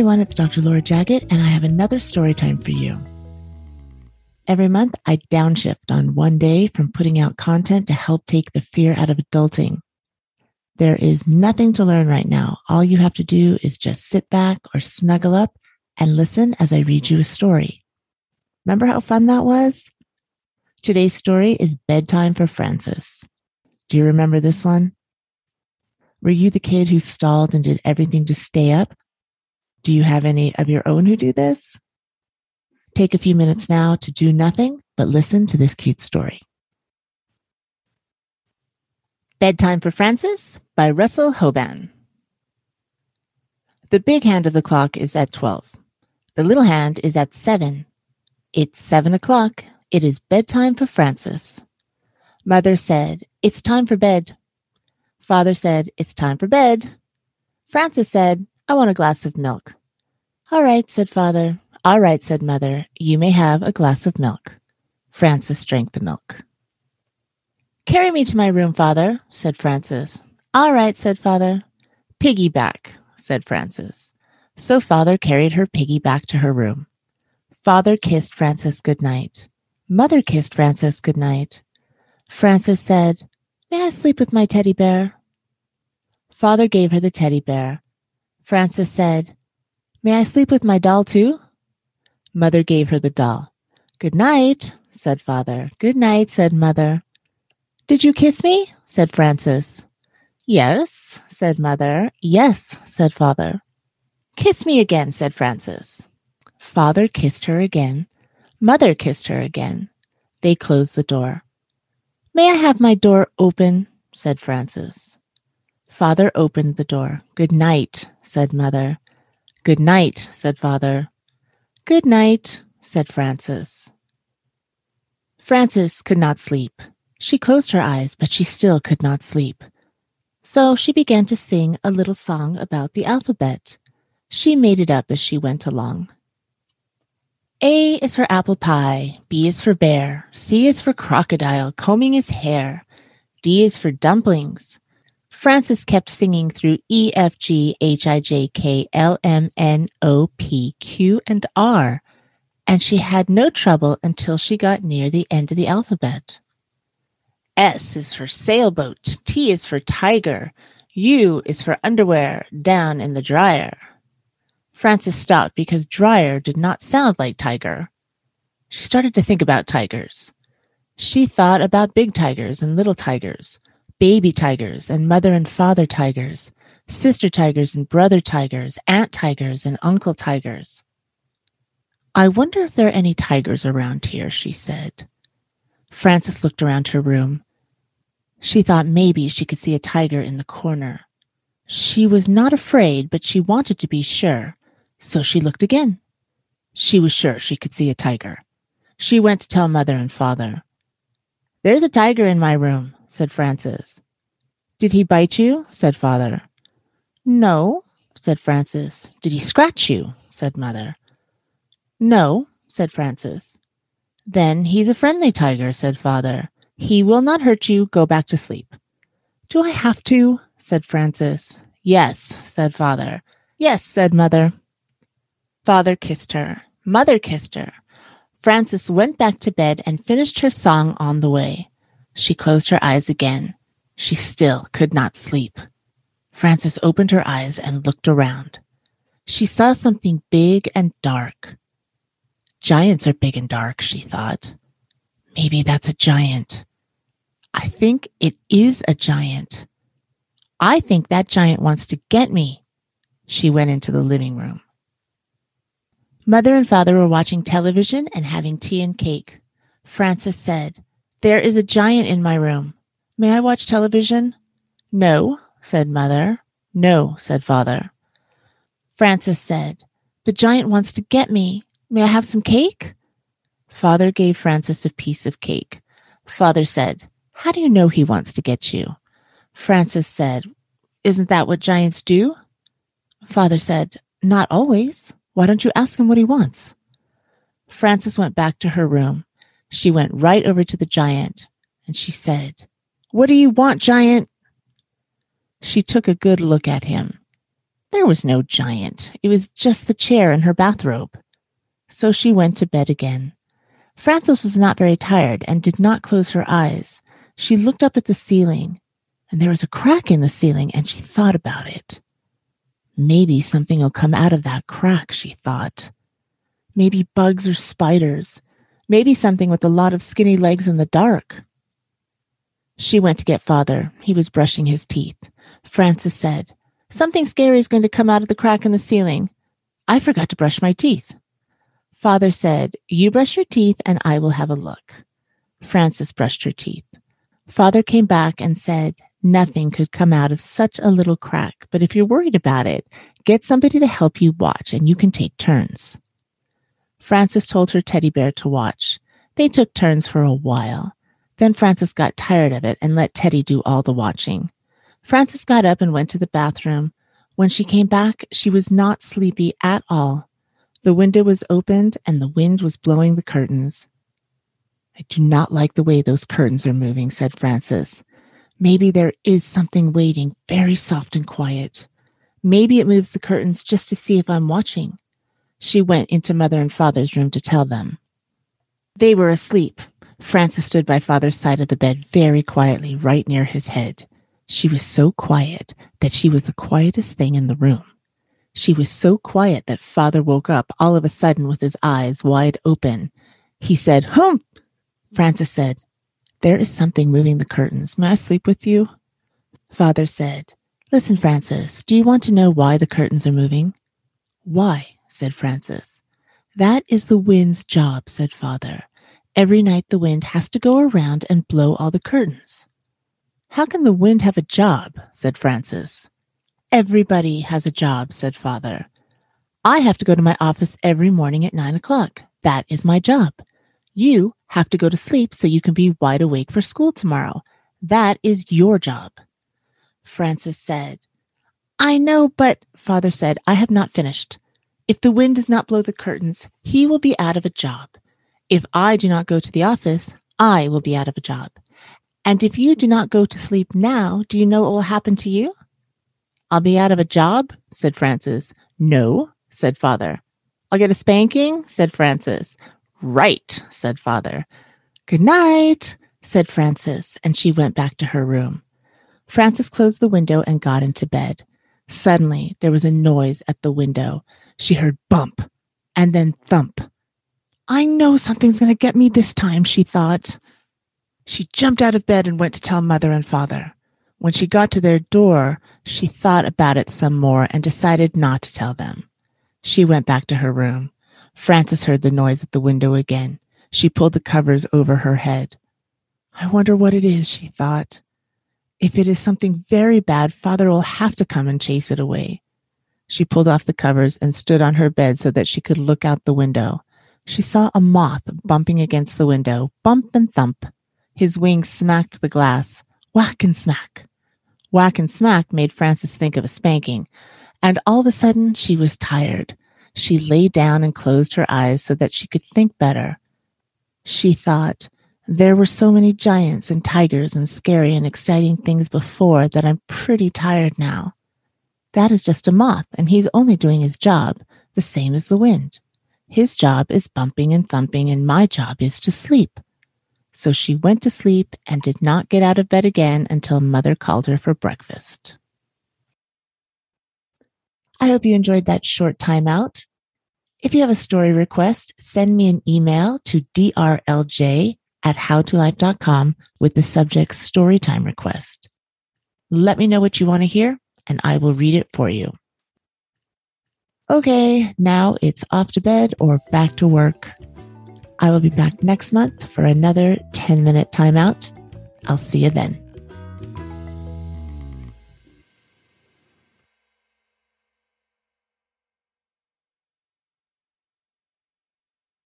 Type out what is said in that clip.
everyone, it's Dr. Laura Jaggett, and I have another story time for you. Every month, I downshift on one day from putting out content to help take the fear out of adulting. There is nothing to learn right now. All you have to do is just sit back or snuggle up and listen as I read you a story. Remember how fun that was? Today's story is Bedtime for Frances. Do you remember this one? Were you the kid who stalled and did everything to stay up? Do you have any of your own who do this? Take a few minutes now to do nothing but listen to this cute story. Bedtime for Frances by Russell Hoban. The big hand of the clock is at 12. The little hand is at 7. It's 7 o'clock. It is bedtime for Frances. Mother said, It's time for bed. Father said, It's time for bed. Frances said, I want a glass of milk. All right, said father. All right, said mother. You may have a glass of milk. Frances drank the milk. Carry me to my room, father, said Frances. All right, said father. Piggyback, said Frances. So father carried her piggy back to her room. Father kissed Frances good night. Mother kissed Frances good night. Frances said, May I sleep with my teddy bear? Father gave her the teddy bear. Frances said, May I sleep with my doll too? Mother gave her the doll. Good night, said father. Good night, said mother. Did you kiss me? said Frances. Yes, said mother. Yes, said father. Kiss me again, said Frances. Father kissed her again. Mother kissed her again. They closed the door. May I have my door open? said Frances. Father opened the door. Good night, said mother. Good night, said father. Good night, said Frances. Frances could not sleep. She closed her eyes, but she still could not sleep. So she began to sing a little song about the alphabet. She made it up as she went along. A is for apple pie, B is for bear, C is for crocodile combing his hair, D is for dumplings, Frances kept singing through E, F, G, H, I, J, K, L, M, N, O, P, Q, and R, and she had no trouble until she got near the end of the alphabet. S is for sailboat, T is for tiger, U is for underwear, down in the dryer. Frances stopped because dryer did not sound like tiger. She started to think about tigers. She thought about big tigers and little tigers baby tigers and mother and father tigers, sister tigers and brother tigers, aunt tigers and uncle tigers. I wonder if there are any tigers around here, she said. Frances looked around her room. She thought maybe she could see a tiger in the corner. She was not afraid, but she wanted to be sure, so she looked again. She was sure she could see a tiger. She went to tell mother and father. There's a tiger in my room, said Frances. Did he bite you? said father. No, said Frances. Did he scratch you? said mother. No, said Frances. Then he's a friendly tiger, said father. He will not hurt you. Go back to sleep. Do I have to? said Frances. Yes, said father. Yes, said mother. Father kissed her. Mother kissed her. Frances went back to bed and finished her song on the way. She closed her eyes again. She still could not sleep. Frances opened her eyes and looked around. She saw something big and dark. Giants are big and dark, she thought. Maybe that's a giant. I think it is a giant. I think that giant wants to get me. She went into the living room. Mother and father were watching television and having tea and cake. Frances said, there is a giant in my room. May I watch television? No, said mother. No, said father. Frances said, The giant wants to get me. May I have some cake? Father gave Frances a piece of cake. Father said, How do you know he wants to get you? Frances said, Isn't that what giants do? Father said, Not always. Why don't you ask him what he wants? Frances went back to her room. She went right over to the giant and she said, What do you want, giant? She took a good look at him. There was no giant. It was just the chair and her bathrobe. So she went to bed again. Frances was not very tired and did not close her eyes. She looked up at the ceiling, and there was a crack in the ceiling, and she thought about it. Maybe something will come out of that crack, she thought. Maybe bugs or spiders. Maybe something with a lot of skinny legs in the dark. She went to get father. He was brushing his teeth. Frances said, Something scary is going to come out of the crack in the ceiling. I forgot to brush my teeth. Father said, You brush your teeth and I will have a look. Frances brushed her teeth. Father came back and said, Nothing could come out of such a little crack, but if you're worried about it, get somebody to help you watch and you can take turns. Frances told her teddy bear to watch. They took turns for a while. Then Frances got tired of it and let Teddy do all the watching. Frances got up and went to the bathroom. When she came back, she was not sleepy at all. The window was opened and the wind was blowing the curtains. I do not like the way those curtains are moving, said Frances. Maybe there is something waiting, very soft and quiet. Maybe it moves the curtains just to see if I'm watching. She went into mother and father's room to tell them. They were asleep. Frances stood by father's side of the bed very quietly, right near his head. She was so quiet that she was the quietest thing in the room. She was so quiet that father woke up all of a sudden with his eyes wide open. He said, Humph! Frances said, There is something moving the curtains. May I sleep with you? Father said, Listen, Frances, do you want to know why the curtains are moving? Why? Said Frances. That is the wind's job, said father. Every night the wind has to go around and blow all the curtains. How can the wind have a job? said Frances. Everybody has a job, said father. I have to go to my office every morning at nine o'clock. That is my job. You have to go to sleep so you can be wide awake for school tomorrow. That is your job. Frances said, I know, but father said, I have not finished. If the wind does not blow the curtains, he will be out of a job. If I do not go to the office, I will be out of a job. And if you do not go to sleep now, do you know what will happen to you? I'll be out of a job, said Frances. No, said father. I'll get a spanking, said Frances. Right, said father. Good night, said Frances, and she went back to her room. Frances closed the window and got into bed. Suddenly, there was a noise at the window. She heard bump and then thump. I know something's going to get me this time, she thought. She jumped out of bed and went to tell mother and father. When she got to their door, she thought about it some more and decided not to tell them. She went back to her room. Frances heard the noise at the window again. She pulled the covers over her head. I wonder what it is, she thought. If it is something very bad, father will have to come and chase it away. She pulled off the covers and stood on her bed so that she could look out the window. She saw a moth bumping against the window, bump and thump. His wings smacked the glass. Whack and smack. Whack and smack made Frances think of a spanking. And all of a sudden, she was tired. She lay down and closed her eyes so that she could think better. She thought, there were so many giants and tigers and scary and exciting things before that I'm pretty tired now. That is just a moth, and he's only doing his job, the same as the wind. His job is bumping and thumping, and my job is to sleep. So she went to sleep and did not get out of bed again until mother called her for breakfast. I hope you enjoyed that short time out. If you have a story request, send me an email to drlj at howtolife.com with the subject story time request. Let me know what you want to hear and I will read it for you. Okay, now it's off to bed or back to work. I will be back next month for another 10 minute timeout. I'll see you then.